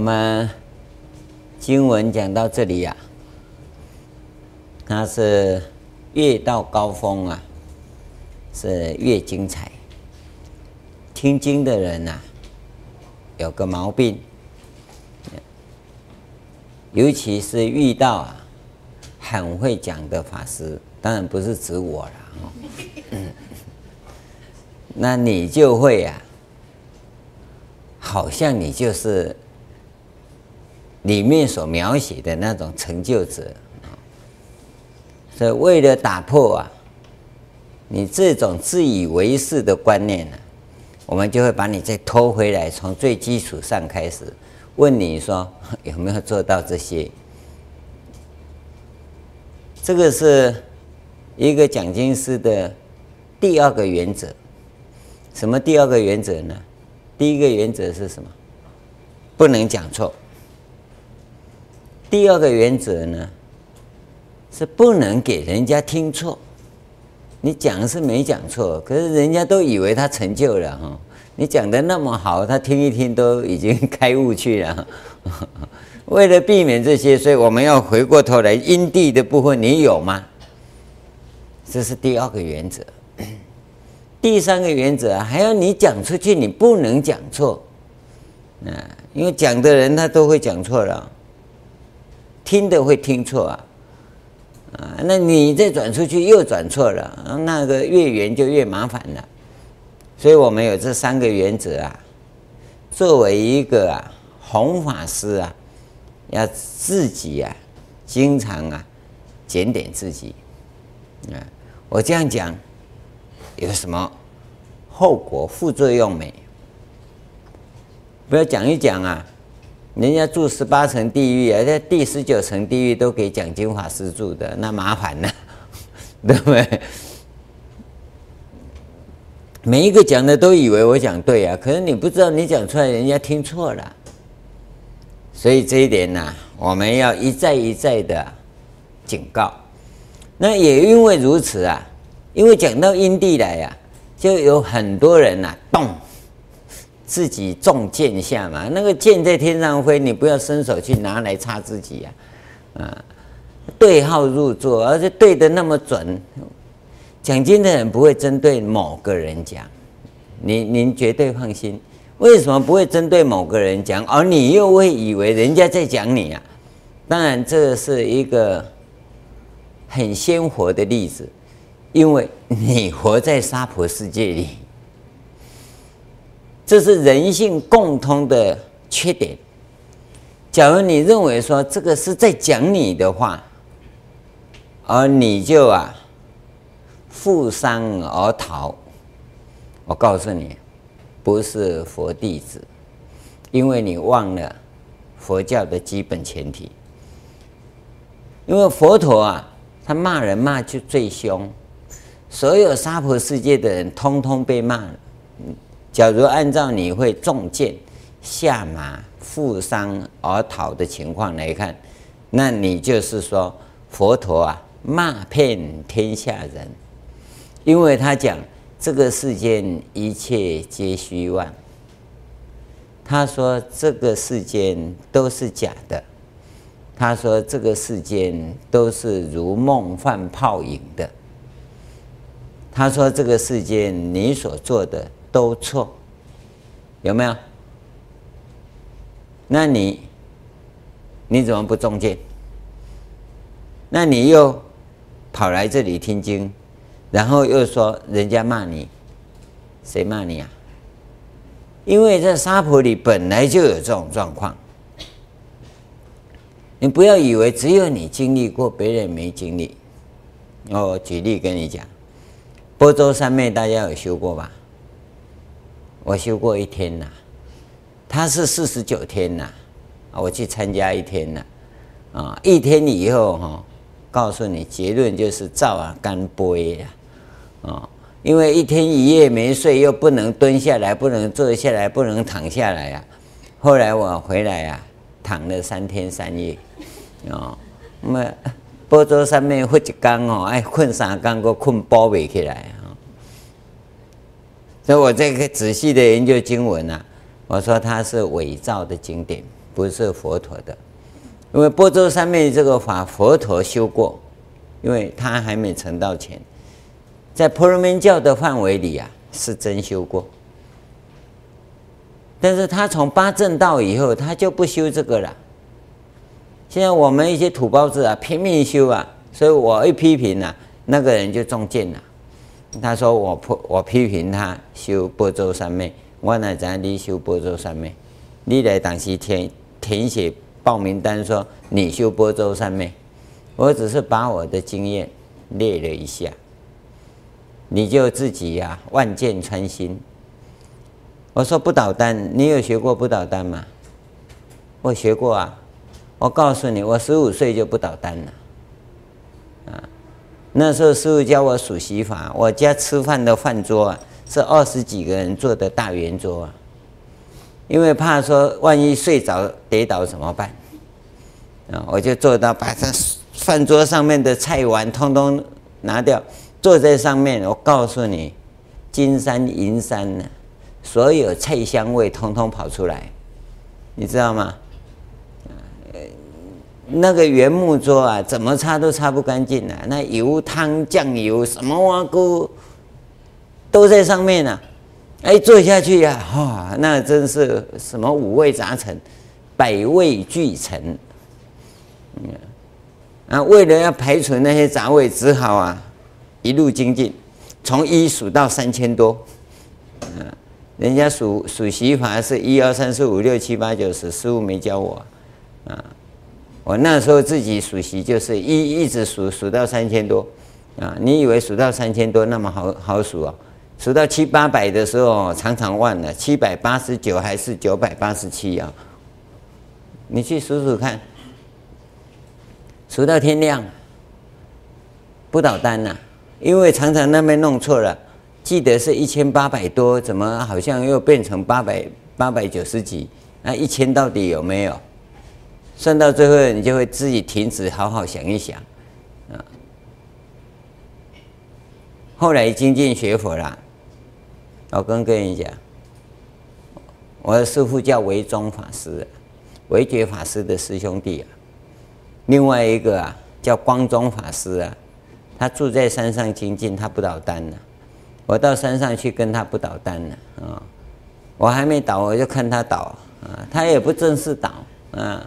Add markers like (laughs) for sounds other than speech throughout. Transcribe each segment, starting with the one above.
我们经文讲到这里呀、啊，它是越到高峰啊，是越精彩。听经的人呐、有个毛病，尤其是遇到啊很会讲的法师，当然不是指我了哦，(coughs) 那你就会啊，好像你就是里面所描写的那种成就者啊，所以为了打破啊，你这种自以为是的观念呢、我们就会把你再拖回来，从最基础上开始问你说 (laughs) 有没有做到这些？这个是一个讲经师的第二个原则。什么第二个原则呢？第一个原则是什么？不能讲错。第二个原则呢，是不能给人家听错。你讲是没讲错，可是人家都以为他成就了哈。你讲的那么好，他听一听都已经开悟去了。(laughs) 为了避免这些，所以我们要回过头来，因地的部分你有吗？这是第二个原则。(clears throat) 第三个原则还要你讲出去，你不能讲错。啊，因为讲的人他都会讲错了，听的会听错啊。啊，那你再转出去又转错了，那个越圆就越麻烦了。所以我们有这三个原则啊，作为一个啊弘法师啊，要自己啊经常啊检点自己啊。我这样讲有什么后果副作用没？不要讲一讲啊。人家住十八层地狱啊，在第十九层地狱都给讲经法师住的，那麻烦了，(laughs) 对不对？每一个讲的都以为我讲对啊，可是你不知道你讲出来人家听错了，所以这一点呢、我们要一再一再的警告。那也因为如此啊，因为讲到因地来呀、啊，就有很多人呐、啊，动。自己中箭下嘛，那个箭在天上飞，你不要伸手去拿来插自己呀，啊，对号入座，而且对的那么准。讲经的人不会针对某个人讲，您您绝对放心。为什么不会针对某个人讲，而你又会以为人家在讲你啊？当然，这是一个很鲜活的例子，因为你活在娑婆世界里。这是人性共通的缺点。假如你认为说这个是在讲你的话，而你就啊负伤而逃，我告诉你，不是佛弟子，因为你忘了佛教的基本前提。因为佛陀啊，他骂人骂就最凶，所有娑婆世界的人通通被骂了。假如按照你会中箭、下马、负伤而逃的情况来看，那你就是说佛陀啊骂遍天下人，因为他讲这个世间一切皆虚妄，他说这个世间都是假的，他说这个世间都是如梦幻泡影的，他说这个世间你所做的。都错，有没有？那你你怎么不中箭？那你又跑来这里听经，然后又说人家骂你，谁骂你啊？因为在沙婆里本来就有这种状况，你不要以为只有你经历过，别人没经历。我举例跟你讲，波州三昧大家有修过吧？我修过一天呐，他是四十九天呐，我去参加一天呐，啊，一天以后哈，告诉你结论就是照啊干杯呀，啊，因为一天一夜没睡，又不能蹲下来，不能坐下来，不能躺下来呀。后来我回来呀，躺了三天三夜，啊，那么 (laughs) 般舟三昧佛一天哦，哎，困三天，我困包围起来啊。所以我这个仔细的研究经文啊，我说它是伪造的经典不是佛陀的。因为波州三昧这个法，佛陀修过，因为他还没成道前，在婆罗门教的范围里啊，是真修过。但是他从八正道以后，他就不修这个了。现在我们一些土包子啊，拼命修啊，所以我一批评啊，那个人就中箭了。他说我批我批评他修般舟三昧，我哪知你修般舟三昧？你来当时填填写。报名单说你修般舟三昧，我只是把我的经验列了一下，你就自己呀、万箭穿心。我说不倒单，你有学过不倒单吗？我学过啊，我告诉你，我十五岁就不倒单了。那时候师父教我数息法，我家吃饭的饭桌啊是二十几个人坐的大圆桌啊。因为怕说万一睡着跌倒怎么办？啊，我就做到把这饭桌上面的菜碗通通拿掉，坐在上面。我告诉你，金山银山呢，所有菜香味通通跑出来，你知道吗？那个圆木桌啊，怎么擦都擦不干净啊！那油汤酱油什么碗锅都在上面呢、啊。哎，坐下去呀、啊，那真是什么五味杂陈，百味俱陈。嗯，啊，为了要排除那些杂味，只好啊，一路精进，从一数到三千多。嗯，人家数数息法是一二三四五六七八九十，师傅没教我。啊，我那时候自己数息就是一一直数数到三千多。啊，你以为数到三千多那么好好数啊？数到七八百的时候，常常忘了七百八十九还是九百八十七啊？你去数数看，数到天亮，不倒单呐、因为常常那边弄错了，记得是一千八百多，怎么好像又变成八百八百九十几？那一千到底有没有？算到最后，你就会自己停止，好好想一想啊。后来精进学佛了。我跟各位讲，我的师父叫维宗法师，维觉法师的师兄弟啊。另外一个啊叫光宗法师啊，他住在山上精进，他不倒单了。我到山上去跟他不倒单了啊，我还没倒，我就看他倒啊，他也不正式倒啊。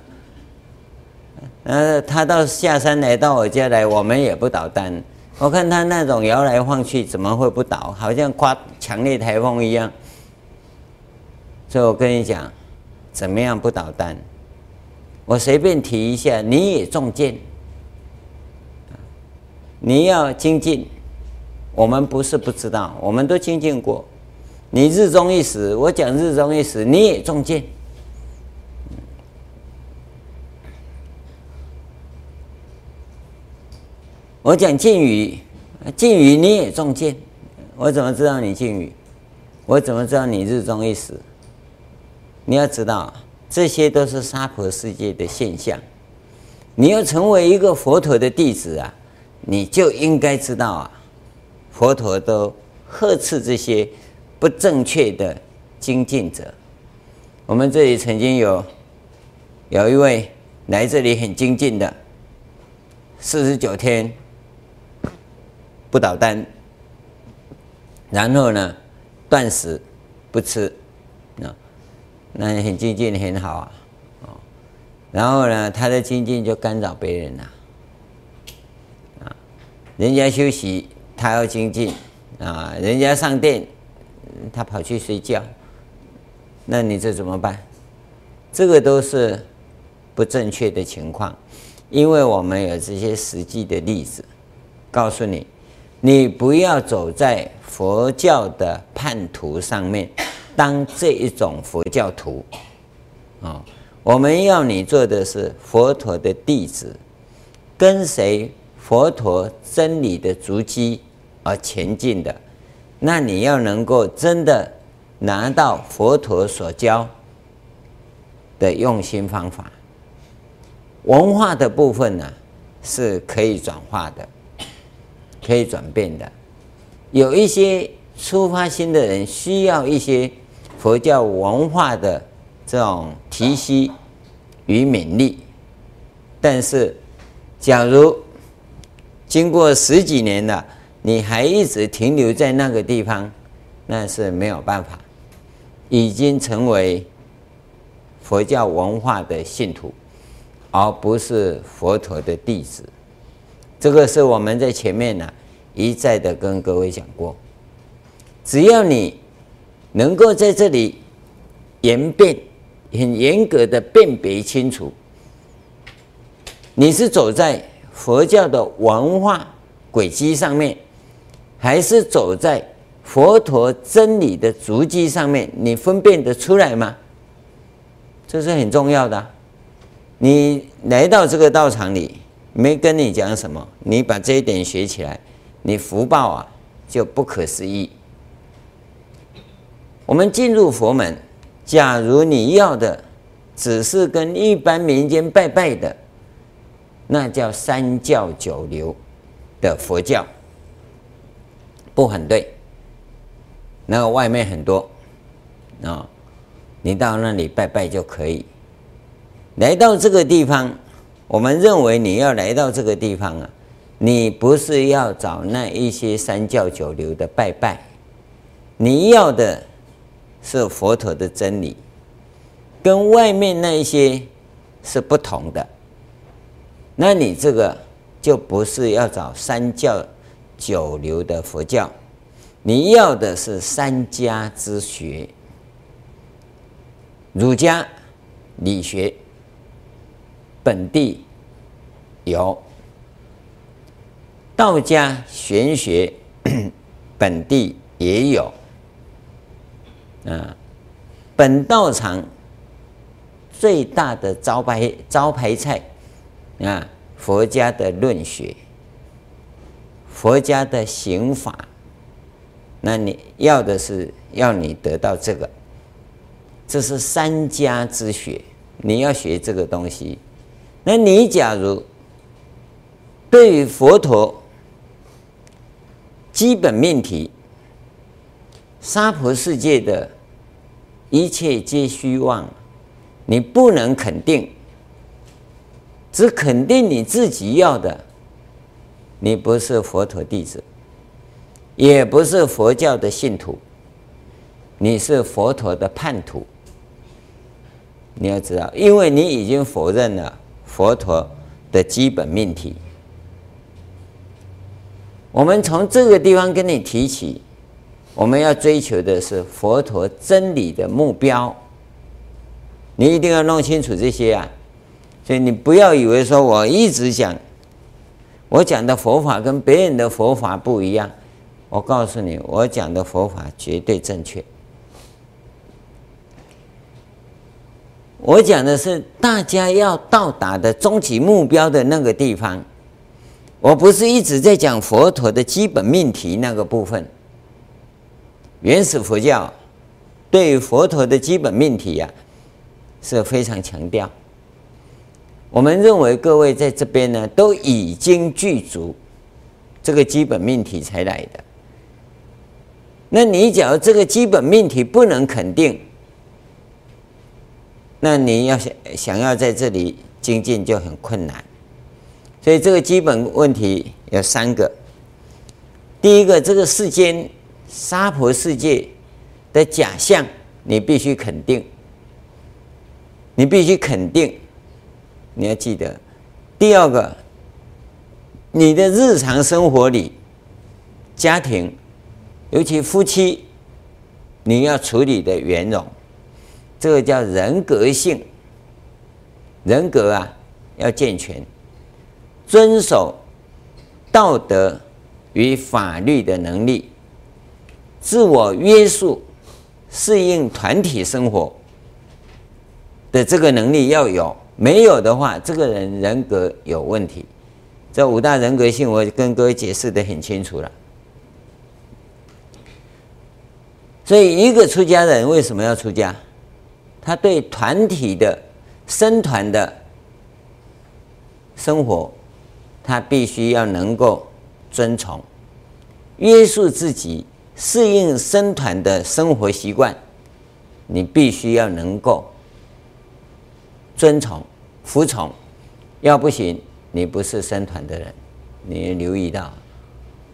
呃，他到下山来到我家来，我们也不倒单。我看他那种摇来晃去，怎么会不倒？好像刮强烈台风一样。所以我跟你讲，怎么样不倒单？我随便提一下，你也中箭。你要精进，我们不是不知道，我们都精进过。你日中一时，我讲日中一时，你也中箭。我讲禁语，禁语你也中箭，我怎么知道你禁语？我怎么知道你日中一时？你要知道，这些都是娑婆世界的现象。你要成为一个佛陀的弟子啊，你就应该知道啊，佛陀都呵斥这些不正确的精进者。我们这里曾经有有一位来这里很精进的，四十九天。不捣蛋，然后呢，断食不吃，啊，那很精进很好啊，然后呢，他的精进就干扰别人了，啊，人家休息他要精进，啊，人家上殿他跑去睡觉，那你这怎么办？这个都是不正确的情况，因为我们有这些实际的例子，告诉你。你不要走在佛教的叛徒上面，当这一种佛教徒，啊，我们要你做的是佛陀的弟子，跟随佛陀真理的足迹而前进的，那你要能够真的拿到佛陀所教的用心方法，文化的部分呢，是可以转化的。可以转变的，有一些出发心的人需要一些佛教文化的这种提携与勉励。但是，假如经过十几年了，你还一直停留在那个地方，那是没有办法，已经成为佛教文化的信徒，而不是佛陀的弟子。这个是我们在前面呢、一再的跟各位讲过。只要你能够在这里严辨，很严格的辨别清楚，你是走在佛教的文化轨迹上面，还是走在佛陀真理的足迹上面？你分辨得出来吗？这是很重要的。你来到这个道场里。没跟你讲什么，你把这一点学起来，你福报啊就不可思议。我们进入佛门，假如你要的只是跟一般民间拜拜的，那叫三教九流的佛教，不很对。那个外面很多啊，你到那里拜拜就可以。来到这个地方。我们认为你要来到这个地方啊，你不是要找那一些三教九流的拜拜，你要的是佛陀的真理，跟外面那一些是不同的。那你这个就不是要找三教九流的佛教，你要的是三家之学，儒家理学。本地有道家玄学，(coughs) 本地也有啊。本道场最大的招牌招牌菜啊，佛家的论学，佛家的行法。那你要的是要你得到这个，这是三家之学，你要学这个东西。那你假如对于佛陀基本命题，娑婆世界的一切皆虚妄，你不能肯定，只肯定你自己要的，你不是佛陀弟子，也不是佛教的信徒，你是佛陀的叛徒。你要知道，因为你已经否认了。佛陀的基本命题，我们从这个地方跟你提起，我们要追求的是佛陀真理的目标，你一定要弄清楚这些啊！所以你不要以为说我一直讲，我讲的佛法跟别人的佛法不一样，我告诉你，我讲的佛法绝对正确。我讲的是大家要到达的终极目标的那个地方，我不是一直在讲佛陀的基本命题那个部分。原始佛教对于佛陀的基本命题呀、啊、是非常强调。我们认为各位在这边呢都已经具足这个基本命题才来的。那你假如这个基本命题不能肯定，那你要想想要在这里精进就很困难，所以这个基本问题有三个。第一个，这个世间娑婆世界的假象，你必须肯定，你必须肯定，你要记得。第二个，你的日常生活里，家庭，尤其夫妻，你要处理的圆融。这个叫人格性，人格啊要健全，遵守道德与法律的能力，自我约束，适应团体生活的这个能力要有，没有的话，这个人人格有问题。这五大人格性，我跟各位解释的很清楚了。所以，一个出家人为什么要出家？他对团体的僧团的生活，他必须要能够遵从、约束自己，适应僧团的生活习惯。你必须要能够遵从，服从，要不行，你不是僧团的人，你留意到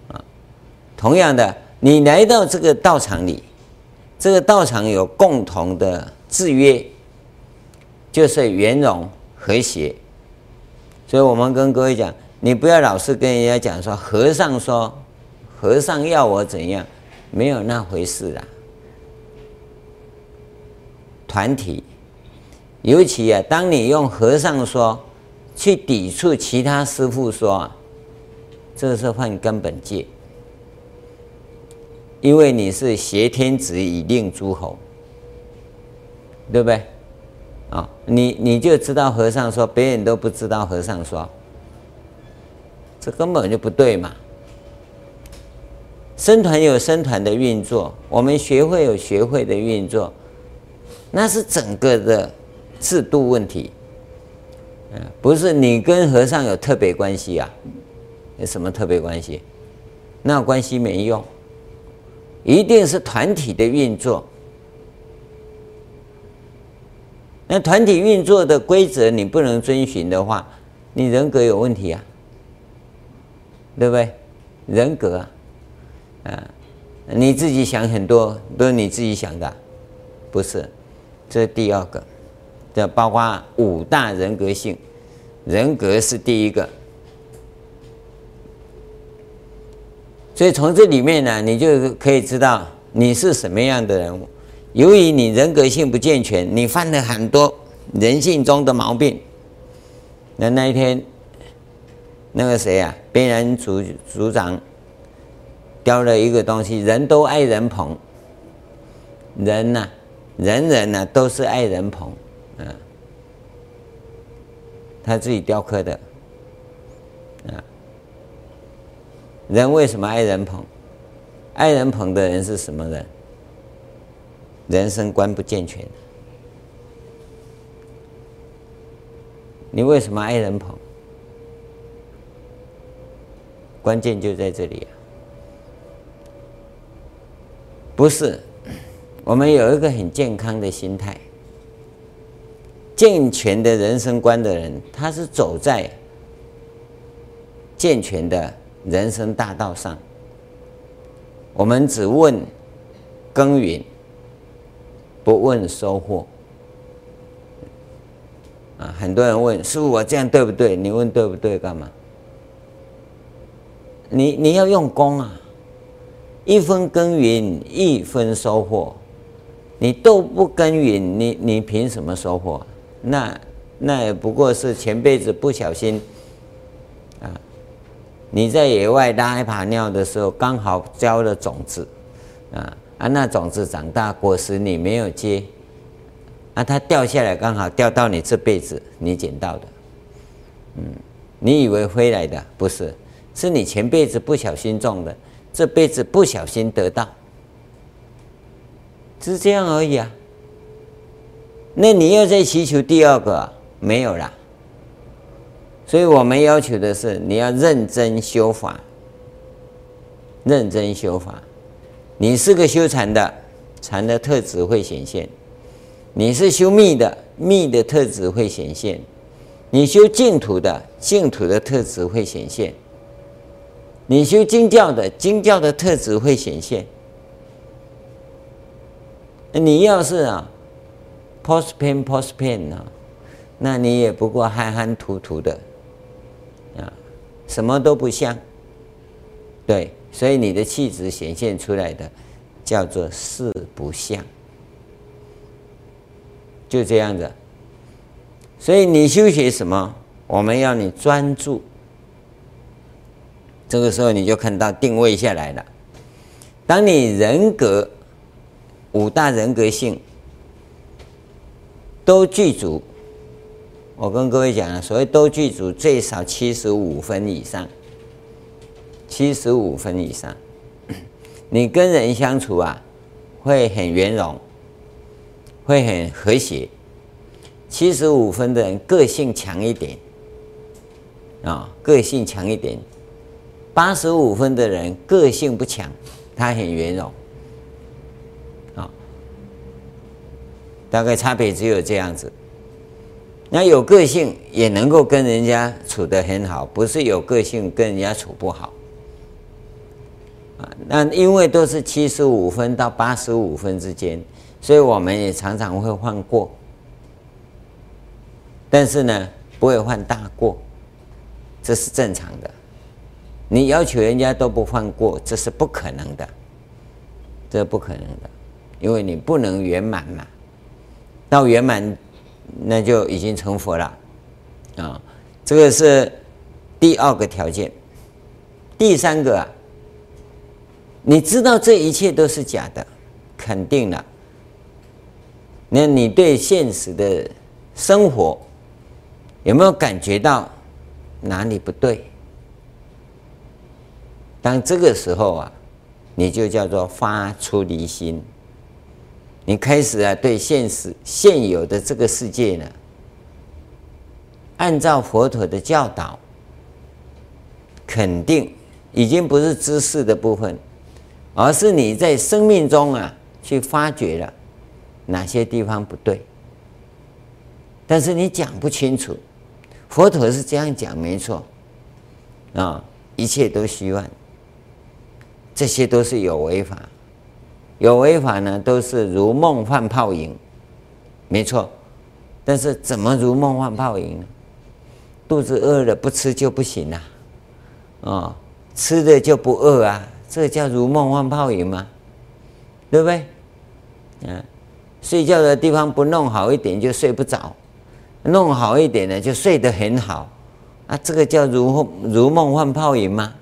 啊。同样的，你来到这个道场里，这个道场有共同的制约，就是圆融和谐。所以我们跟各位讲，你不要老是跟人家讲说和尚说，和尚要我怎样，没有那回事啦。团体，尤其啊，当你用和尚说去抵触其他师傅说，这是犯根本戒，因为你是挟天子以令诸侯，对不对？啊，你你就知道和尚说，别人都不知道和尚说，根本就不对嘛。僧团有僧团的运作，我们学会有学会的运作。那是整个的制度问题，不是你跟和尚有特别关系啊？有什么特别关系？那关系没用，一定是团体的运作。那团体运作的规则你不能遵循的话，你人格有问题啊，对不对？人格啊，你自己想很多都是你自己想的，不是？这是第二个，这包括五大人格性，人格是第一个。所以从这里面呢，你就可以知道你是什么样的人物。由于你人格性不健全，你犯了很多人性中的毛病。那那一天，那个谁啊，边人组组长雕了一个东西，人都爱人捧，人呐、人人呢都是爱人捧，啊，他自己雕刻的，啊，人为什么爱人捧？爱人捧的人是什么人？人生观不健全。你为什么爱人捧？关键就在这里啊，不是。我们有一个很健康的心态，健全的人生观的人，他是走在健全的人生大道上。我们只问耕耘，不问收获。啊，很多人问师父，我这样对不对？你问对不对干嘛？你你要用功啊，一分耕耘一分收获。你都不耕耘，你你凭什么收获？那那也不过是前辈子不小心啊！你在野外拉一把尿的时候，刚好浇了种子啊啊！那种子长大，果实你没有接啊，它掉下来刚好掉到你这辈子你捡到的，嗯，你以为飞来的不是？是你前辈子不小心种的，这辈子不小心得到。是这样而已啊。那你要再祈求第二个，没有了。所以我们要求的是，你要认真修法，认真修法。你是个修禅的，禅的特质会显现；你是修密的，密的特质会显现；你修净土的，净土的特质会显现；你修经教的，经教的特质会显现。你要是啊，post pain post pain 啊，那你也不过憨憨涂涂的啊，什么都不像。对，所以你的气质显现出来的叫做四不像，就这样子。所以你修学什么？我们要你专注，这个时候你就看到定位下来了。当你人格。五大人格性都具足，我跟各位讲了，所谓都具足，最少七十五分以上，七十五分以上，(coughs) 你跟人相处啊，会很圆融，会很和谐。七十五分的人个性强一点，啊，个性强一点。八十五分的人个性不强，他很圆融。啊大概差别只有这样子，那有个性也能够跟人家处得很好，不是有个性跟人家处不好。啊，那因为都是七十五分到八十五分之间，所以我们也常常会犯过。但是呢，不会犯大过，这是正常的。你要求人家都不放过，这是不可能的，这不可能的，因为你不能圆满嘛。到圆满，那就已经成佛了啊。这个是第二个条件。第三个啊，你知道这一切都是假的，肯定了。那你对现实的生活，有没有感觉到哪里不对？当这个时候啊，你就叫做发出离心。你开始啊，对现实现有的这个世界呢，按照佛陀的教导，肯定已经不是知识的部分，而是你在生命中啊，去发觉了哪些地方不对。但是你讲不清楚。佛陀是这样讲，没错，啊，一切都虚幻，这些都是有违法，有违法呢，都是如梦幻泡影，没错，但是怎么如梦幻泡影呢？肚子饿了不吃就不行啊，哦，吃的就不饿啊，这叫如梦幻泡影吗？对不对？嗯，睡觉的地方不弄好一点就睡不着。弄好一点呢，就睡得很好，啊，这个叫如如梦幻泡影吗？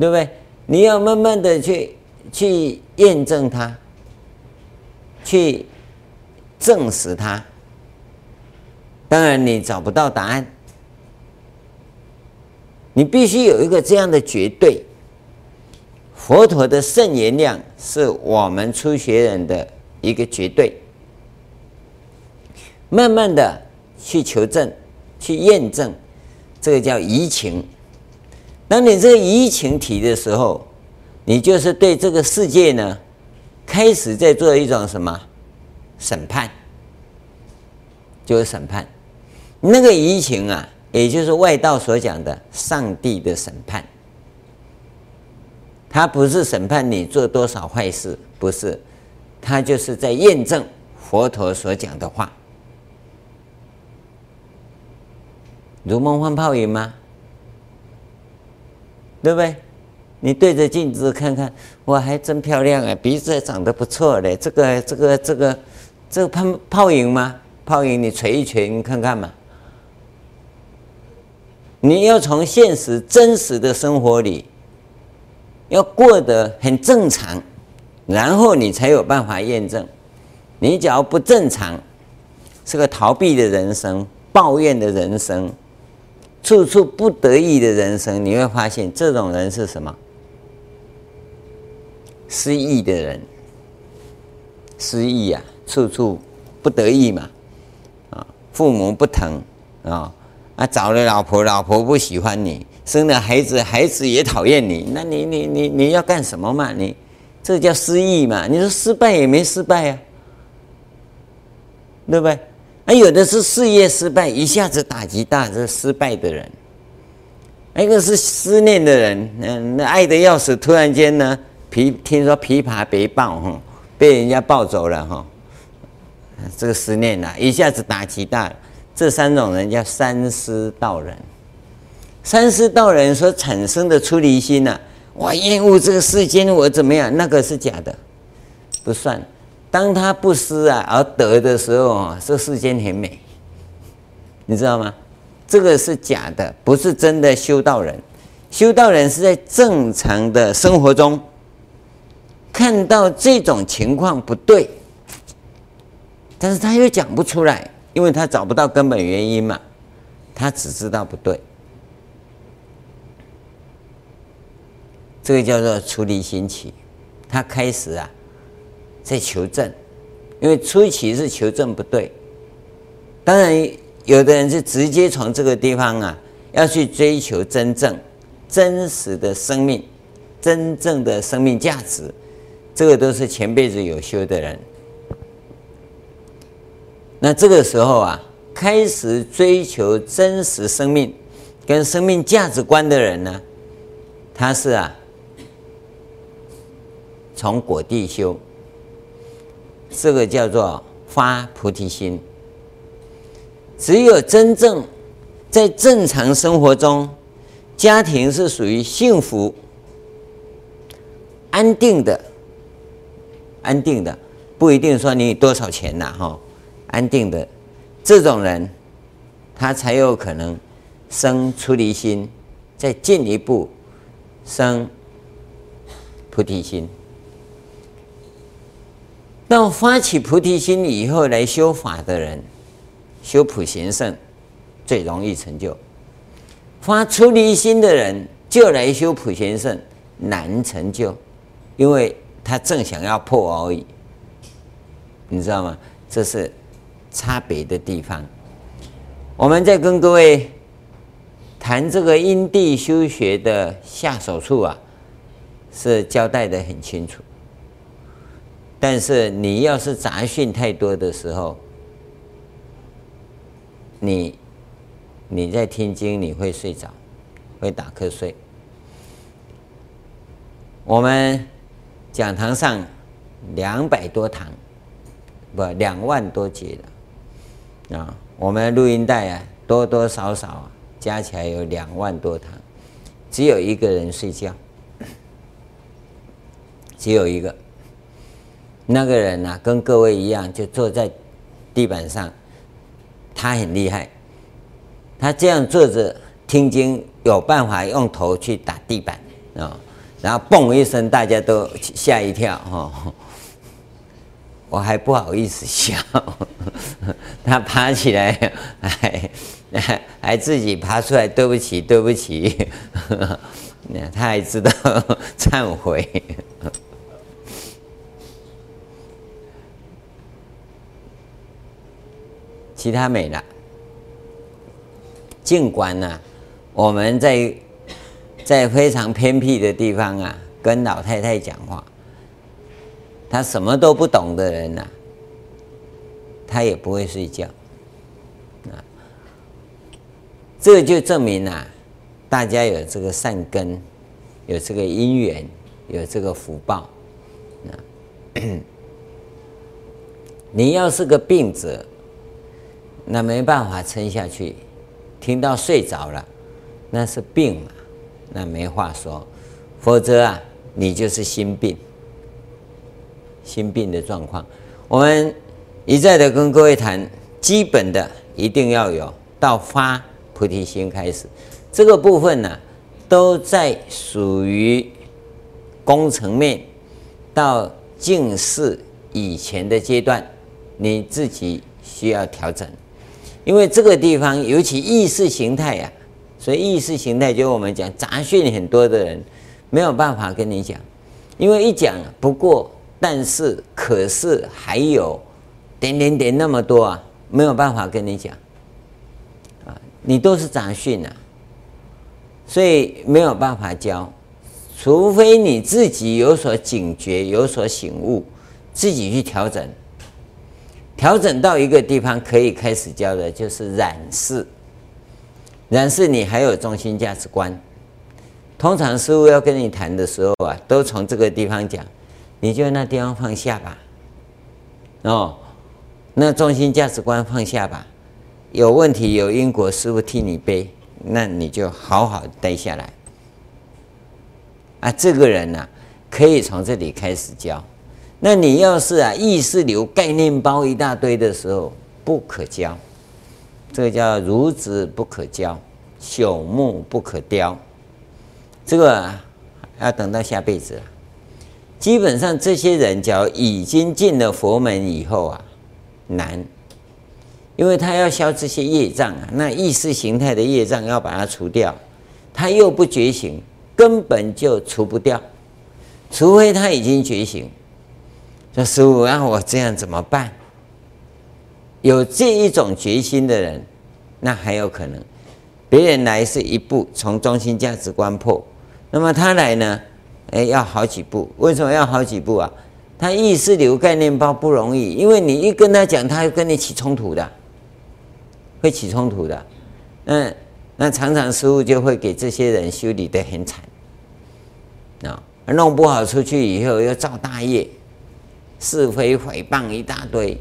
对不对？你要慢慢的去去验证它，去证实它。当然你找不到答案，你必须有一个这样的绝对。佛陀的圣言量是我们初学人的一个绝对。慢慢的去求证，去验证，这个叫移情。当你这个移情体的时候，你就是对这个世界呢，开始在做一种什么审判，就是审判。那个移情啊，也就是外道所讲的上帝的审判。他不是审判你做多少坏事，不是，他就是在验证佛陀所讲的话。如梦幻泡影吗？对不对？你对着镜子看看，我还真漂亮啊，鼻子还长得不错嘞。这个、这个、这个、这个泡泡影吗？泡影，你捶一捶，你看看嘛。你要从现实真实的生活里，要过得很正常，然后你才有办法验证。你只要不正常，是个逃避的人生，抱怨的人生。处处不得意的人生，你会发现这种人是什么？失意的人，失意啊，处处不得意嘛，啊，父母不疼啊，啊，找了老婆，老婆不喜欢你，生了孩子，孩子也讨厌你，那你你你你要干什么嘛？你这叫失意嘛？你说失败也没失败啊，对不对？还有的是事业失败，一下子打击大，这失败的人；一个是思念的人，嗯，那爱的要死，突然间呢，琵听说琵琶被抱，哈，被人家抱走了，哈，这个思念呐，一下子打击大。这三种人叫三思道人。三思道人所产生的出离心呐，我厌恶这个世间，我怎么样？那个是假的，不算。当他不失啊而得的时候啊，这世间很美，你知道吗？这个是假的，不是真的修道人。修道人是在正常的生活中看到这种情况不对，但是他又讲不出来，因为他找不到根本原因嘛，他只知道不对。这个叫做出离心起，他开始啊。在求证，因为初期是求证不对。当然，有的人是直接从这个地方啊，要去追求真正、真实的生命、真正的生命价值，这个都是前辈子有修的人。那这个时候啊，开始追求真实生命跟生命价值观的人呢，他是啊，从果地修，这个叫做发菩提心。只有真正在正常生活中，家庭是属于幸福、安定的。安定的不一定说你多少钱呐，哈，安定的这种人，他才有可能生出离心，再进一步生菩提心。当发起菩提心以后来修法的人，修普贤圣最容易成就；发出离心的人就来修普贤圣难成就，因为。他正想要破而已，你知道吗？这是差别的地方。我们在跟各位谈这个因地修学的下手处啊，是交代得很清楚。但是你要是杂讯太多的时候，你你在听经你会睡着，会打瞌睡。我们。讲堂上两百多堂，不两万多节的啊！我们录音带啊，多多少少啊，加起来有两万多堂，只有一个人睡觉，只有一个。那个人呢、啊，跟各位一样，就坐在地板上。他很厉害，他这样坐着听经，有办法用头去打地板啊。然后嘣一声，大家都吓一跳哈！我还不好意思笑，(laughs) 他爬起来还还自己爬出来，对不起，对不起，(laughs) 他还知道忏悔。其他没了。尽管呢，我们在。在非常偏僻的地方啊，跟老太太讲话，他什么都不懂的人呐、啊，他也不会睡觉，啊，这就证明啊，大家有这个善根，有这个因缘，有这个福报，啊，(coughs) 你要是个病者，那没办法撑下去，听到睡着了，那是病嘛。那没话说，否则啊，你就是心病，心病的状况。我们一再的跟各位谈，基本的一定要有到发菩提心开始，这个部分呢、都在属于工程面到净事以前的阶段，你自己需要调整，因为这个地方尤其意识形态呀、啊。所以意识形态就我们讲杂讯很多的人没有办法跟你讲，因为一讲不过，但是可是还有点点点那么多啊，没有办法跟你讲。啊，你都是杂讯啊，所以没有办法教，除非你自己有所警觉、有所醒悟，自己去调整，调整到一个地方可以开始教的，就是染色。染色你还有中心价值观，通常师父要跟你谈的时候啊，都从这个地方讲，你就那地方放下吧，哦，那中心价值观放下吧，有问题有因果，师父替你背，那你就好好待下来。啊，这个人呢、可以从这里开始教。那你要是啊意识流概念包一大堆的时候，不可教。这个叫孺子不可教，朽木不可雕。这个啊，要等到下辈子了。基本上这些人，只要已经进了佛门以后啊，难，因为他要消这些业障啊，那意识形态的业障要把它除掉，他又不觉醒，根本就除不掉。除非他已经觉醒，说师父让我这样怎么办？有这一种决心的人，那还有可能。别人来是一步从中心价值观破，那么他来呢？哎，要好几步。为什么要好几步啊？他意识流概念包不容易，因为你一跟他讲，他会跟你起冲突的，会起冲突的。那那常常师父就会给这些人修理得很惨啊，弄不好出去以后要造大业，是非诽谤一大堆，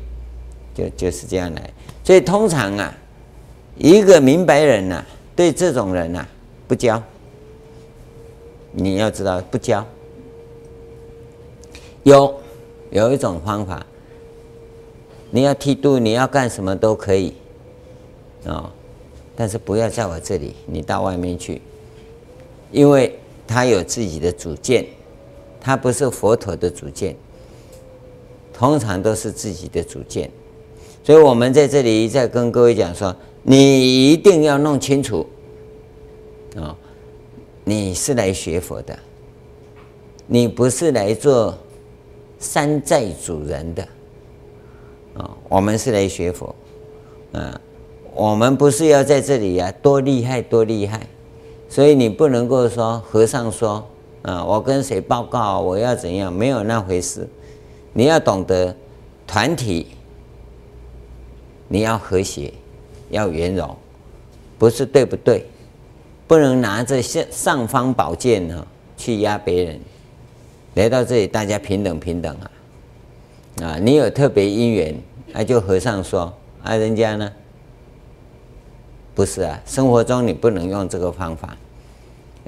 就就是这样来。所以通常啊，一个明白人呐、啊，对这种人呐、啊，不教。你要知道，不教。有。有一种方法，你要剃度，你要干什么都可以，啊、但是不要在我这里，你到外面去，因为他有自己的主见，他不是佛陀的主见，通常都是自己的主见，所以我们在这里一再跟各位讲说，你一定要弄清楚，啊、哦，你是来学佛的，你不是来做。山寨主人的啊，我们是来学佛，啊，我们不是要在这里呀，多厉害多厉害，所以你不能够说和尚说啊，我跟谁报告我要怎样，没有那回事，你要懂得团体，你要和谐，要圆融，不是对不对？不能拿着上尚方宝剑呢去压别人。来到这里，大家平等平等啊！啊，你有特别因缘，那就和尚说啊，人家呢？不是啊，生活中你不能用这个方法，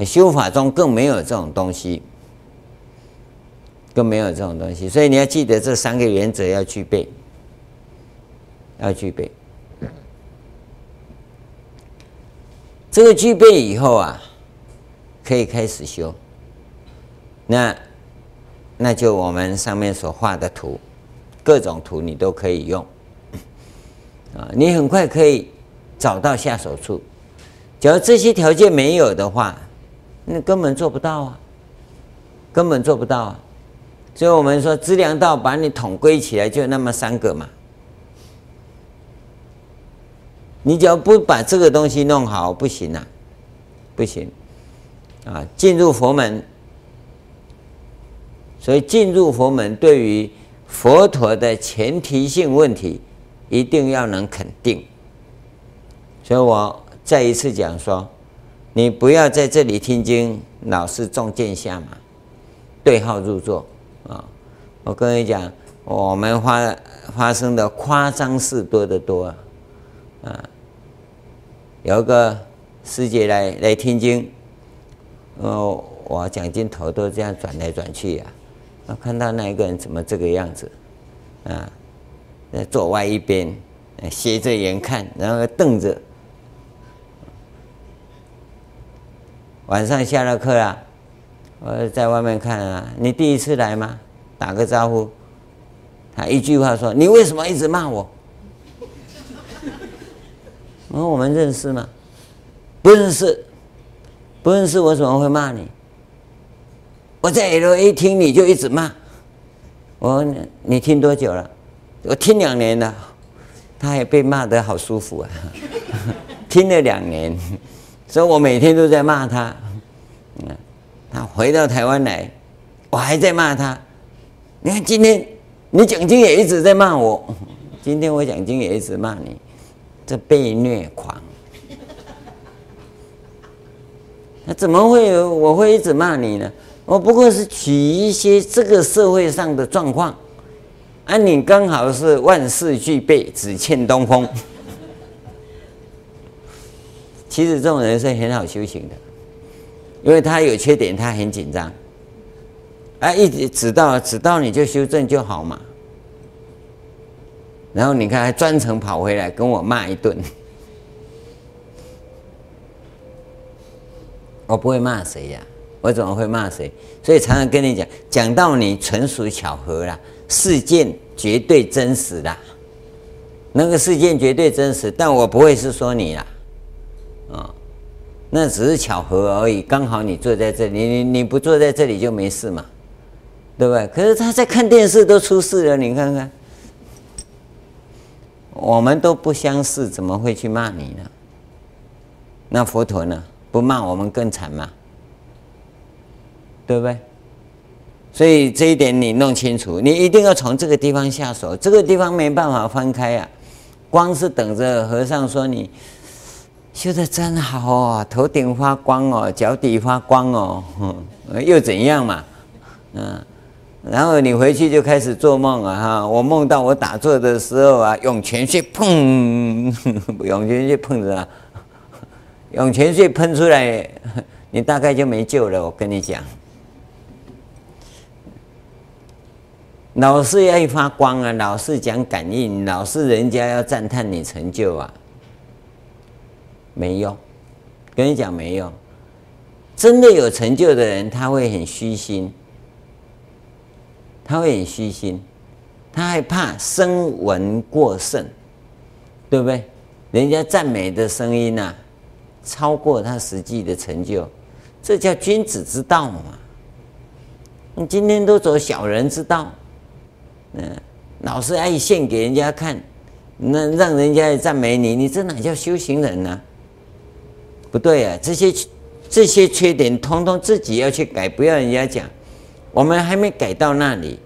修法中更没有这种东西，更没有这种东西。所以你要记得这三个原则要具备，要具备。这个具备以后啊，可以开始修。那。那就我们上面所画的图，各种图你都可以用，(coughs) 啊，你很快可以找到下手处。假如这些条件没有的话，那根本做不到啊，根本做不到啊。所以我们说资粮道把你统归起来，就那么三个嘛。你只要不把这个东西弄好，不行啊，不行啊，进入佛门。所以进入佛门，对于佛陀的前提性问题，一定要能肯定。所以我再一次讲说，你不要在这里听经，老是中箭下马，对号入座啊！我跟你讲，我们发发生的夸张事多得多啊！有个师姐来来听经，哦，我讲经头都这样转来转去呀。我看到那一个人怎么这个样子，啊，在左外一边，斜着眼看，然后瞪着。晚上下了课了，我在外面看啊，你第一次来吗？打个招呼。他一句话说：“你为什么一直骂我？”我说：“我们认识吗？”不认识，不认识，我怎么会骂你？我在 L A 听你就一直骂，我说你听多久了？我听两年了，他也被骂得好舒服啊，(laughs) 听了两年，所以我每天都在骂他。他回到台湾来，我还在骂他。你看今天你讲经也一直在骂我，(laughs) 今天我讲经也一直骂你，这被虐狂。(laughs) 那怎么会有我会一直骂你呢？我不过是取一些这个社会上的状况，啊，你刚好是万事俱备，只欠东风。(laughs) 其实这种人是很好修行的，因为他有缺点，他很紧张，啊，一直指到指到你就修正就好嘛。然后你看，还专程跑回来跟我骂一顿，我不会骂谁呀。我怎么会骂谁？所以常常跟你讲，讲到你纯属巧合啦，事件绝对真实啦。那个事件绝对真实，但我不会是说你啦，啊、那只是巧合而已。刚好你坐在这里，你你不坐在这里就没事嘛，对不对？可是他在看电视都出事了，你看看，我们都不相识，怎么会去骂你呢？那佛陀呢？不骂我们更惨吗？对不对？所以这一点你弄清楚，你一定要从这个地方下手。这个地方没办法翻开啊，光是等着和尚说你修的真好哦，头顶发光哦，脚底发光哦，又怎样嘛？嗯，然后你回去就开始做梦啊哈，我梦到我打坐的时候啊，涌泉穴砰，(laughs) 涌泉穴碰着啊，涌泉穴喷出来，你大概就没救了。我跟你讲。老是要发光啊，老是讲感应，老是人家要赞叹你成就啊，没用，跟你讲没用。真的有成就的人，他会很虚心，他会很虚心，他害怕声闻过剩，对不对？人家赞美的声音呐、超过他实际的成就，这叫君子之道嘛。你今天都走小人之道。嗯，老是爱现给人家看，那让人家赞美你，你这哪叫修行人呢、不对啊，这些这些缺点，通通自己要去改，不要人家讲。我们还没改到那里，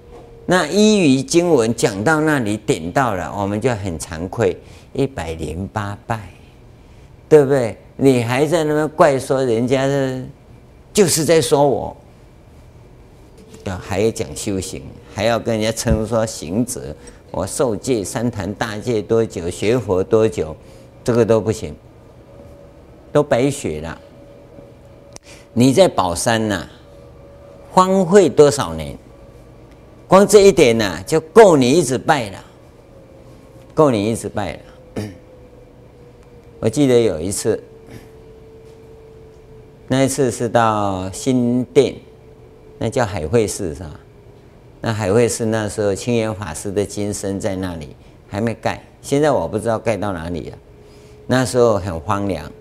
那依于经文讲到那里点到了，我们就很惭愧，一百零八拜，对不对？你还在那边怪说人家的，就是在说我，要还要讲修行。还要跟人家称说行者，我受戒三坛大戒多久，学佛多久，这个都不行，都白学了。你在宝山呐、啊，荒废多少年？光这一点呐、就够你一直拜了，够你一直拜了。我记得有一次，那一次是到新店，那叫海会寺是吧？那海会寺那时候，清源法师的金身在那里，还没盖。现在我不知道盖到哪里了。那时候很荒凉，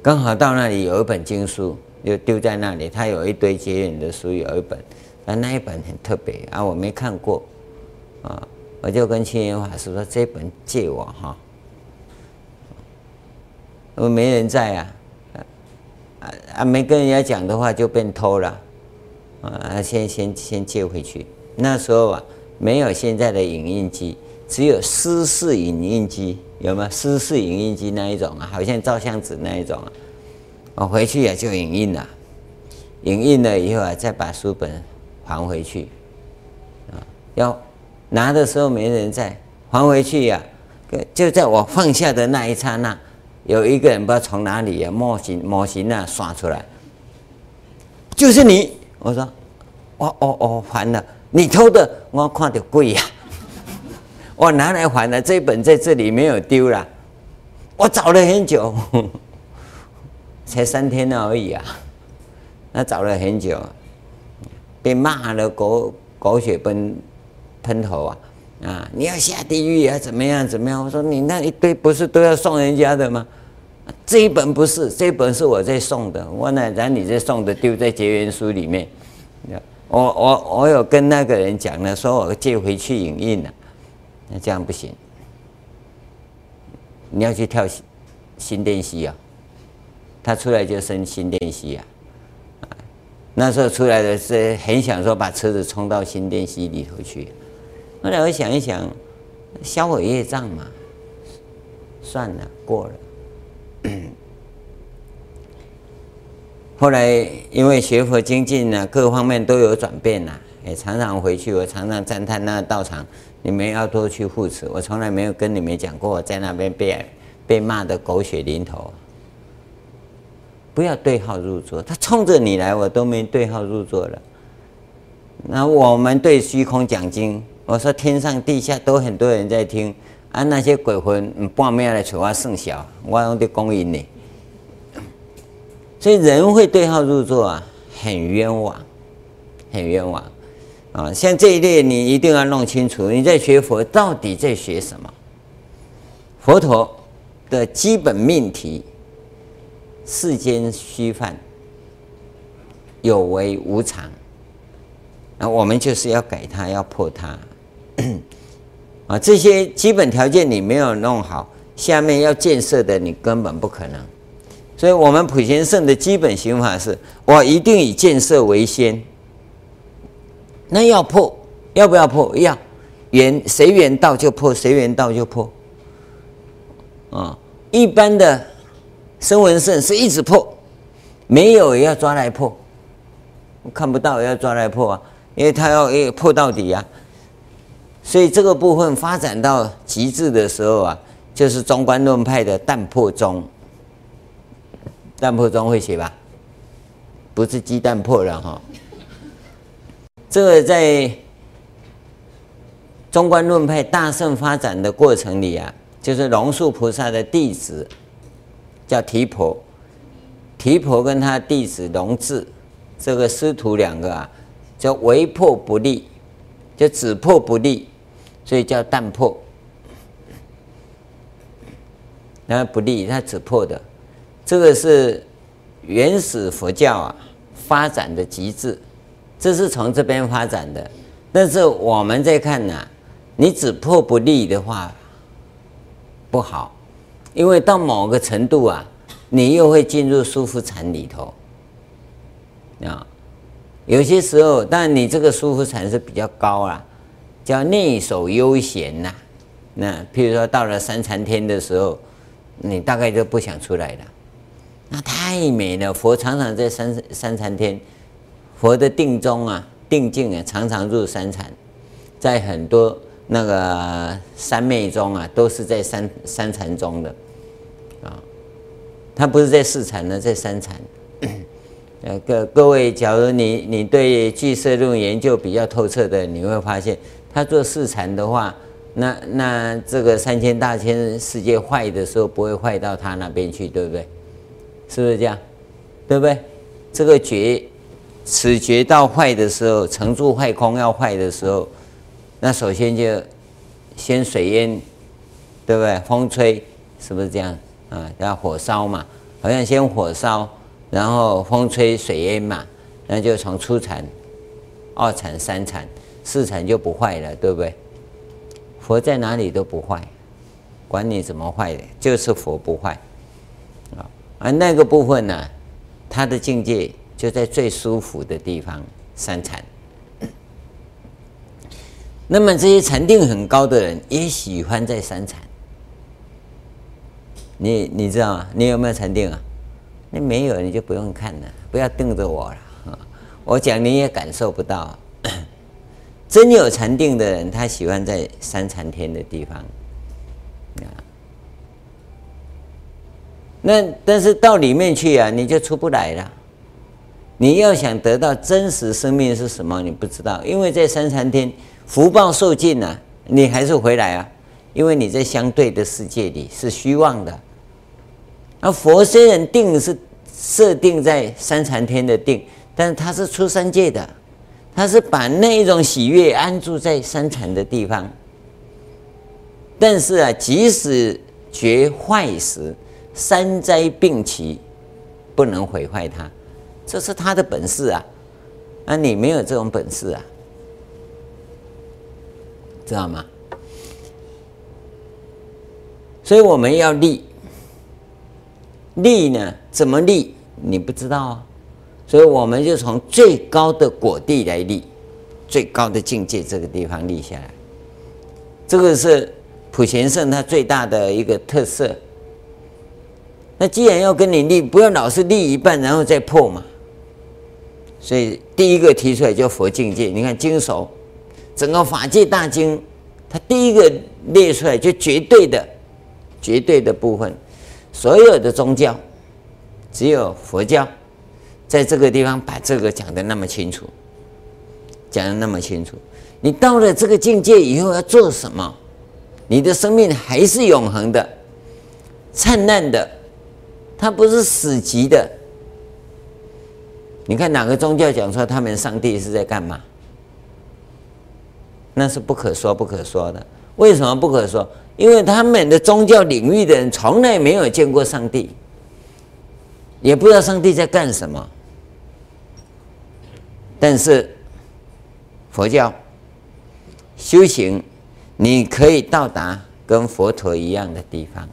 刚好到那里有一本经书，就丢在那里。他有一堆结缘的书，有一本，啊，那一本很特别啊，我没看过，啊，我就跟清源法师说：“这本借我哈。”我没人在啊，啊啊，没跟人家讲的话就变偷了。啊，先先先借回去。那时候啊，没有现在的影印机，只有湿式影印机，有没有？湿式影印机那一种啊，好像照相纸那一种啊。我回去也就影印了，影印了以后啊，再把书本还回去。啊，要拿的时候没人在，还回去呀，就在我放下的那一刹那，有一个人不知道从哪里啊，模型模型啊刷出来，就是你。我说，我我我还了，你偷的，我看着贵呀，我拿来还了。这一本在这里没有丢了，我找了很久，才三天而已啊，那找了很久，被骂了狗狗血喷喷头啊啊！你要下地狱啊？怎么样怎么样？我说你那一堆不是都要送人家的吗？这一本不是，这一本是我在送的。我哪让你在送的丢在结缘书里面？我我我有跟那个人讲了，说我借回去影印了。那这样不行，你要去跳新新电溪啊。他出来就升新电溪啊。那时候出来的是很想说把车子冲到新电溪里头去。后来我想一想，消我业障嘛，算了，过了。(clears throat) 后来因为学佛精进呢，各方面都有转变呐，也常常回去，我常常赞叹那个道场，你们要多去护持。我从来没有跟你们讲过，我在那边被被骂的狗血淋头。不要对号入座，他冲着你来，我都没对号入座了。那我们对虚空讲经，我说天上地下都很多人在听。啊，那些鬼魂半夜来找我算小，我用的公允呢。所以人会对号入座啊，很冤枉，很冤枉啊！像这一类，你一定要弄清楚，你在学佛到底在学什么？佛陀的基本命题：世间虚幻，有为无常。那我们就是要改它，要破它。(coughs) 啊，这些基本条件你没有弄好，下面要建设的你根本不可能。所以，我们普贤圣的基本行法是：我一定以建设为先，那要破，要不要破？要，缘随缘到就破，随缘到就破。啊，一般的声闻乘是一直破，没有也要抓来破，看不到也要抓来破啊，因为他要诶破到底啊。所以这个部分发展到极致的时候啊，就是中观论派的淡破中。淡破中会写吧？不是鸡蛋破了哈。这个在中观论派大乘发展的过程里啊，就是龙树菩萨的弟子叫提婆，提婆跟他弟子龙智这个师徒两个啊，叫唯破不立，就只破不立，所以叫但破。那不立，他只破的。这个是原始佛教啊发展的极致，这是从这边发展的。但是我们在看呢、你只破不立的话不好，因为到某个程度啊，你又会进入舒服禅里头啊。有些时候，但你这个舒服禅是比较高啊，叫内守悠闲呐。那譬如说到了三禅天的时候，你大概就不想出来了。那太美了！佛常常在三三禅天，佛的定中啊、定境啊，常常入三禅，在很多那个三昧中啊，都是在三三禅中的啊。他不是在四禅呢，在三禅。(coughs) 呃，各各位，假如你你对俱舍论研究比较透彻的，你会发现，他做四禅的话，那那这个三千大千世界坏的时候，不会坏到他那边去，对不对？是不是这样？对不对？这个觉，此觉到坏的时候，成住坏空要坏的时候，那首先就先水淹，对不对？风吹，是不是这样？啊，要火烧嘛，好像先火烧，然后风吹水淹嘛，那就从初禅、二禅、三禅、四禅就不坏了，对不对？佛在哪里都不坏，管你怎么坏的，就是佛不坏啊。而那个部分呢，他的境界就在最舒服的地方，三禅。那么这些禅定很高的人也喜欢在三禅。你你知道吗？你有没有禅定啊？你没有，你就不用看了，不要瞪着我了。我讲你也感受不到。(coughs) 真有禅定的人，他喜欢在三禅天的地方。那但是到里面去啊，你就出不来了。你要想得到真实生命是什么，你不知道，因为在三禅天福报受尽了，你还是回来啊，因为你在相对的世界里是虚妄的。而佛虽然定是设定在三禅天的定，但是他是出三界的，他是把那一种喜悦安住在三禅的地方。但是啊，即使觉坏时。三灾并齐，不能毁坏它，这是他的本事啊！那你没有这种本事啊，知道吗？所以我们要立，立呢？怎么立？你不知道啊！所以我们就从最高的果地来立，最高的境界这个地方立下来。这个是普贤圣他最大的一个特色。那既然要跟你立，不要老是立一半然后再破嘛。所以第一个提出来叫佛境界。你看经手，整个法界大经，它第一个列出来就绝对的、绝对的部分。所有的宗教，只有佛教，在这个地方把这个讲得那么清楚，讲得那么清楚。你到了这个境界以后要做什么？你的生命还是永恒的、灿烂的。它不是死寂的。你看哪个宗教讲说他们上帝是在干嘛？那是不可说不可说的。为什么不可说？因为他们的宗教领域的人从来没有见过上帝，也不知道上帝在干什么。但是佛教修行，你可以到达跟佛陀一样的地方。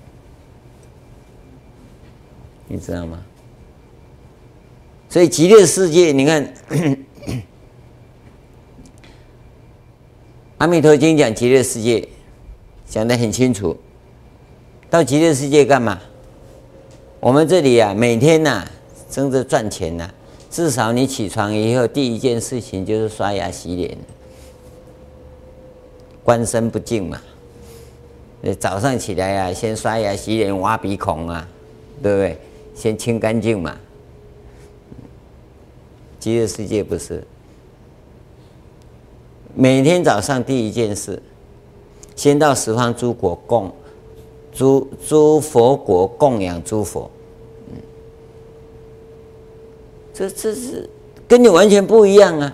你知道吗？所以极乐世界，你看，(coughs) 阿弥陀经讲极乐世界，讲得很清楚。到极乐世界干嘛？我们这里啊，每天呐、啊，争着赚钱呐、啊。至少你起床以后，第一件事情就是刷牙洗脸，观身不净嘛。早上起来啊，先刷牙洗脸，挖鼻孔啊，对不对？先清干净嘛。极乐世界不是，每天早上第一件事，先到十方诸国供，诸诸佛国供养诸佛。嗯，这这是跟你完全不一样啊！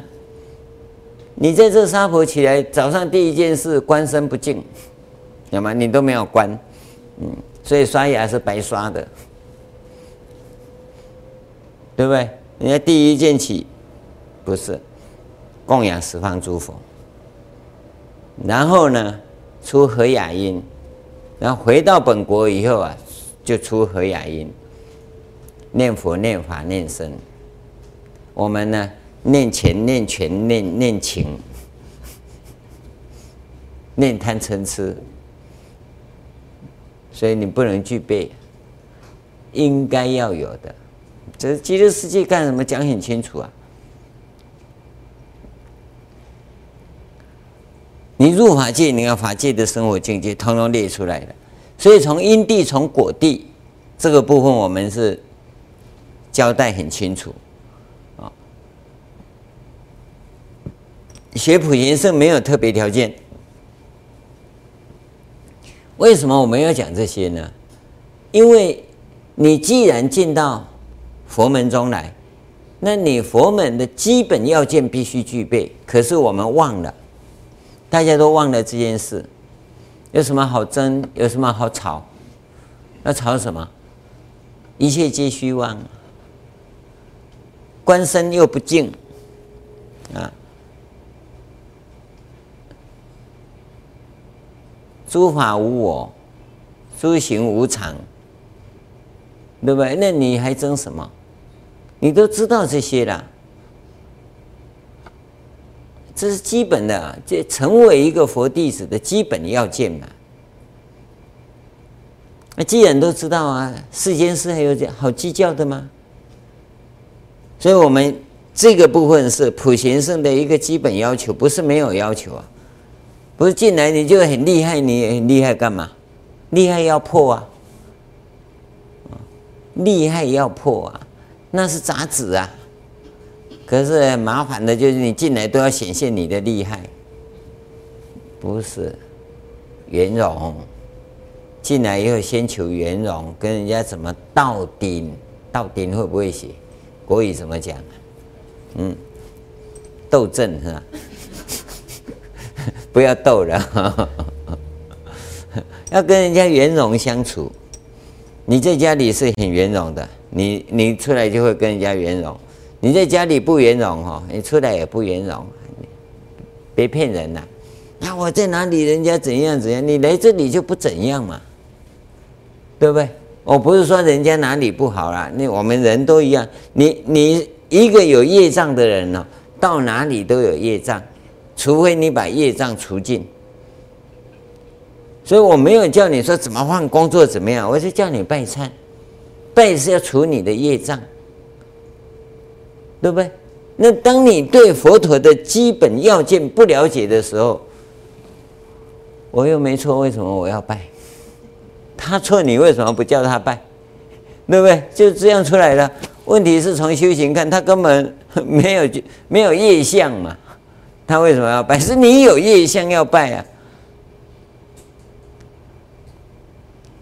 你在这沙婆起来，早上第一件事观身不净，那么你都没有观，嗯，所以刷牙是白刷的。对不对？人家第一件起，不是供养十方诸佛，然后呢，出和雅音，然后回到本国以后啊，就出和雅音，念佛、念法、念僧。我们呢，念钱、念权、念念情，(laughs) 念贪嗔痴，所以你不能具备，应该要有的。这极乐世界干什么？讲很清楚啊！你入法界，你要法界的生活境界，统统列出来了。所以从因地、从果地这个部分，我们是交代很清楚啊。学普贤圣没有特别条件，为什么我们要讲这些呢？因为你既然进到佛门中来，那你佛门的基本要件必须具备。可是我们忘了，大家都忘了这件事。有什么好争？有什么好吵？要吵什么？一切皆虚妄，观身又不净啊！诸法无我，诸行无常，对不对？那你还争什么？你都知道这些了，这是基本的，这成为一个佛弟子的基本要件嘛。那既然都知道啊，世间事还有这好计较的吗？所以我们这个部分是普贤圣的一个基本要求，不是没有要求啊。不是进来你就很厉害，你很厉害干嘛？厉害要破啊，厉害要破啊。那是杂质啊，可是麻烦的就是你进来都要显现你的厉害，不是圆融，进来以后先求圆融，跟人家怎么到顶，到顶会不会写？国语怎么讲？嗯，斗阵是吧？(laughs) 不要斗了，(laughs) 要跟人家圆融相处。你在家里是很圆融的。你你出来就会跟人家圆融，你在家里不圆融哈，你出来也不圆融，别骗人呐！那我在哪里，人家怎样怎样，你来这里就不怎样嘛，对不对？我不是说人家哪里不好啦，那我们人都一样，你你一个有业障的人呢，到哪里都有业障，除非你把业障除尽。所以我没有叫你说怎么换工作怎么样，我是叫你拜忏。拜是要除你的业障，对不对？那当你对佛陀的基本要件不了解的时候，我又没错，为什么我要拜？他错，你为什么不叫他拜？对不对？就这样出来了。问题是从修行看，他根本没有没有业相嘛，他为什么要拜？是你有业相要拜啊，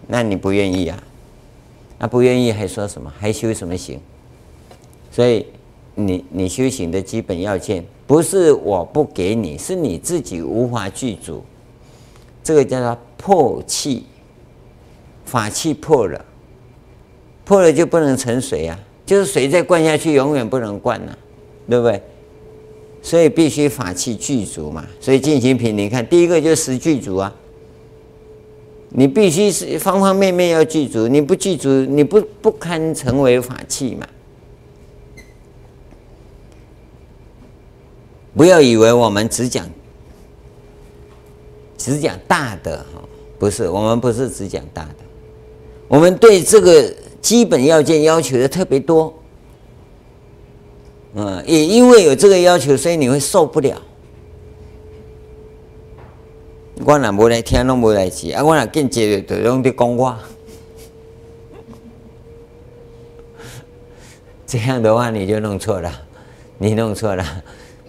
那你不愿意啊？他不愿意，还说什么？还修什么行？所以你你修行的基本要件，不是我不给你，是你自己无法具足。这个叫做破气，法器破了，破了就不能成水啊！就是水再灌下去，永远不能灌了，对不对？所以必须法器具足嘛。所以进行品，你看第一个就是实具足啊。你必须是方方面面要具足，你不具足，你不不堪成为法器嘛。不要以为我们只讲只讲大的哈，不是，我们不是只讲大的，我们对这个基本要件要求的特别多，嗯，也因为有这个要求，所以你会受不了。我若无来听，拢无来记啊！我若紧接着就拢在讲我，(laughs) 这样的话你就弄错了，你弄错了，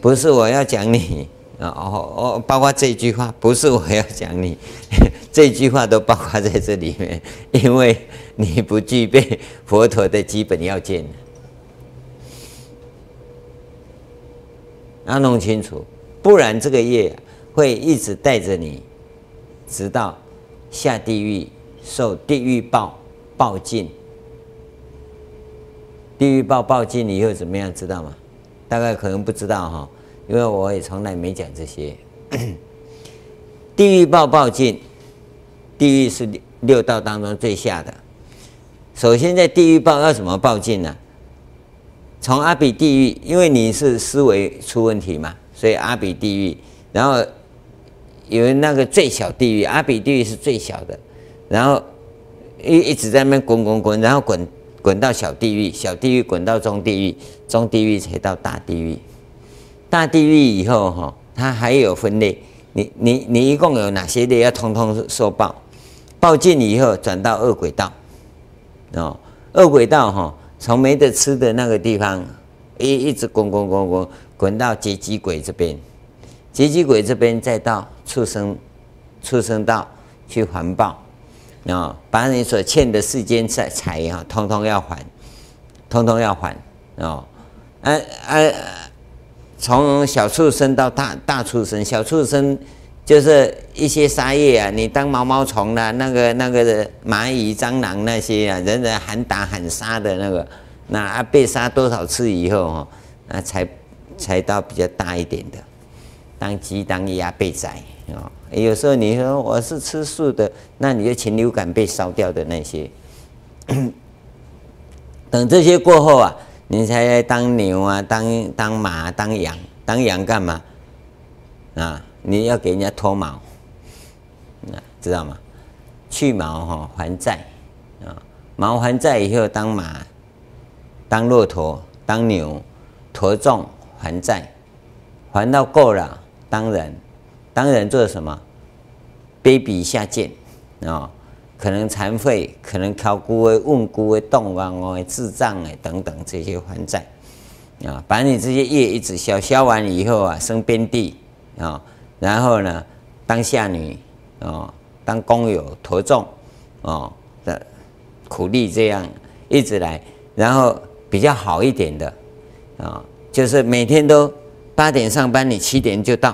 不是我要讲你。哦哦，包括这句话，不是我要讲你，(laughs) 这句话都包括在这里面，因为你不具备佛陀的基本要件，要弄清楚，不然这个业。会一直带着你，直到下地狱受地狱报报尽。地狱报报尽以后怎么样？知道吗？大概可能不知道哈，因为我也从来没讲这些。地狱报报尽，地狱是六道当中最下的。首先在地狱报要怎么报尽呢？从阿鼻地狱，因为你是思维出问题嘛，所以阿鼻地狱，然后。有那个最小地狱，阿比地狱是最小的，然后一一直在那边滚滚滚，然后滚滚到小地狱，小地狱滚到中地狱，中地狱才到大地狱。大地狱以后哈，它还有分类，你你你一共有哪些类要通通受报？报尽以后转到恶鬼道，哦，恶鬼道哈，从没得吃的那个地方一一直滚滚滚滚滚到劫机鬼这边。劫机鬼这边再到畜生，畜生道去还报，啊，把你所欠的世间债财啊，通通要还，通通要还，啊，啊啊，从小畜生到大大畜生，小畜生就是一些杀业啊，你当毛毛虫啦，那个那个蚂蚁、蟑螂那些啊，人人喊打喊杀的那个，那啊被杀多少次以后哦，那才才到比较大一点的。当鸡当鸭被宰啊！有时候你说我是吃素的，那你就禽流感被烧掉的那些，(coughs) 等这些过后啊，你才来当牛啊，当当马，当羊，当羊干嘛？啊，你要给人家脱毛，啊，知道吗？去毛哈，还债啊，毛还债以后当马，当骆驼，当牛，驮重还债，还到够了。当人，当人做什么？卑鄙下贱啊！可能残废，可能考古为问古为动啊，哦，智障哎等等这些还债啊，把你这些业一直消消完以后啊，生边地啊，然后呢，当下女啊，当工友驮重啊的苦力这样一直来，然后比较好一点的啊，就是每天都。八点上班，你七点就到，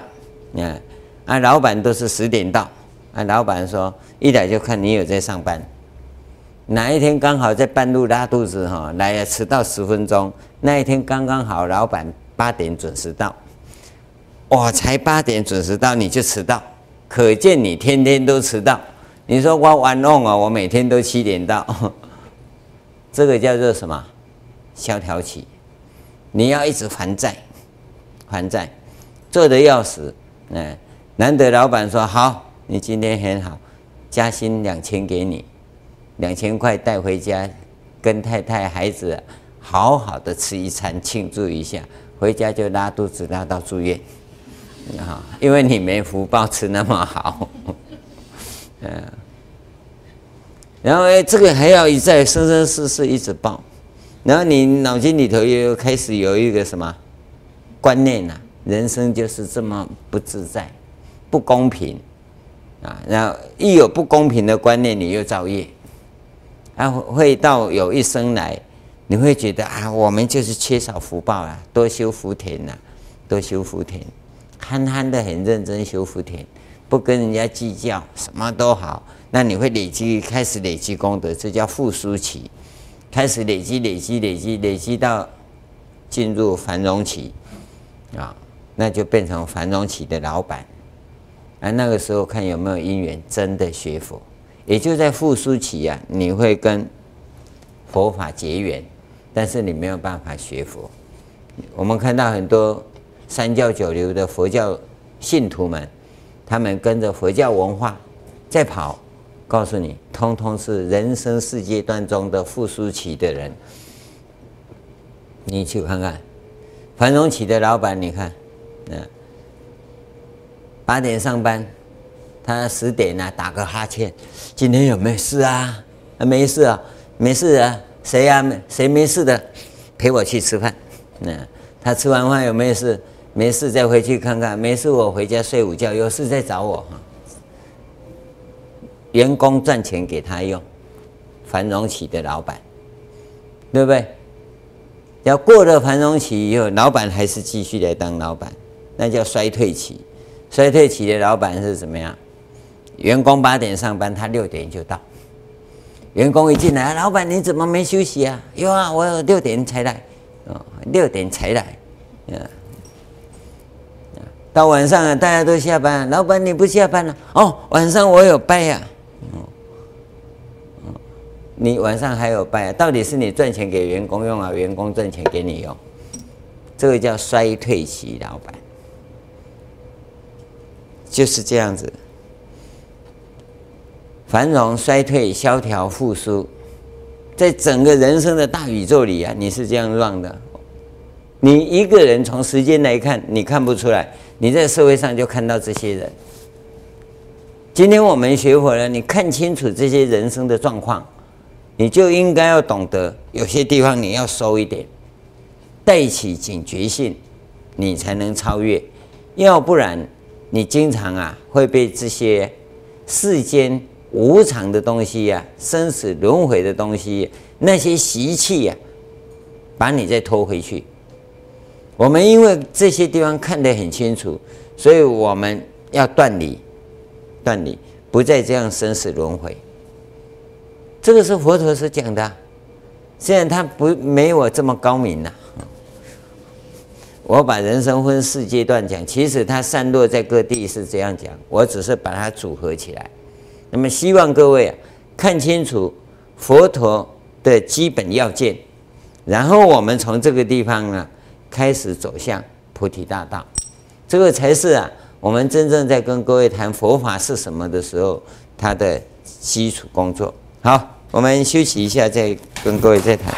啊，啊，老板都是十点到，啊，老板说一来就看你有在上班，哪一天刚好在半路拉肚子哈，来了迟到十分钟，那一天刚刚好老板八点准时到，我才八点准时到你就迟到，可见你天天都迟到。你说我玩弄啊，我每天都七点到，(laughs) 这个叫做什么？萧条期，你要一直还债。还债，做得要死，嗯，难得老板说好，你今天很好，加薪两千给你，两千块带回家，跟太太孩子好好的吃一餐庆祝一下，回家就拉肚子拉到住院，(laughs) 啊，因为你没福报吃那么好，(laughs) 嗯，然后哎，这个还要一再生生世世一直报，然后你脑筋里头又开始有一个什么？观念呐、啊，人生就是这么不自在，不公平。啊！然后一有不公平的观念，你又造业，啊，会到有一生来，你会觉得啊，我们就是缺少福报啊，多修福田呐、多修福田，憨憨的很认真修福田，不跟人家计较，什么都好，那你会累积，开始累积功德，这叫复苏期，开始累积累积累积累积到进入繁荣期。啊，那就变成繁荣期的老板，而那个时候看有没有因缘真的学佛，也就在复苏期啊，你会跟佛法结缘，但是你没有办法学佛。我们看到很多三教九流的佛教信徒们，他们跟着佛教文化在跑，告诉你，通通是人生四阶段中的复苏期的人。你去看看，繁荣期的老板，你看，嗯，八点上班，他十点呢、啊、打个哈欠，今天有没有事啊？啊，没事啊，没事啊，谁呀、啊？谁没事的？陪我去吃饭。那他吃完饭有没有事？没事再回去看看，没事我回家睡午觉，有事再找我哈。员工赚钱给他用，繁荣期的老板，对不对？要过了繁荣期以后，老板还是继续来当老板，那叫衰退期。衰退期的老板是怎么样？员工八点上班，他六点就到。员工一进来，老板你怎么没休息啊？有啊，我六点才来，哦，六点才来，嗯，到晚上啊，大家都下班，老板你不下班了？哦，晚上我有班呀。你晚上还有班，到底是你赚钱给员工用啊，员工赚钱给你用？这个叫衰退期老板，就是这样子。繁荣、衰退、萧条、复苏，在整个人生的大宇宙里啊，你是这样乱的。你一个人从时间来看，你看不出来，你在社会上就看到这些人。今天我们学佛了，你看清楚这些人生的状况。你就应该要懂得，有些地方你要收一点，带起警觉性，你才能超越。要不然，你经常啊会被这些世间无常的东西呀、生死轮回的东西、那些习气呀，把你再拖回去。我们因为这些地方看得很清楚，所以我们要断离，断离，不再这样生死轮回。这个是佛陀所讲的，虽然他不没我这么高明呐。我把人生分四阶段讲，其实它散落在各地是这样讲，我只是把它组合起来。那么希望各位啊看清楚佛陀的基本要件，然后我们从这个地方呢开始走向菩提大道，这个才是啊我们真正在跟各位谈佛法是什么的时候，它的基础工作。好。我们休息一下，再跟各位再谈。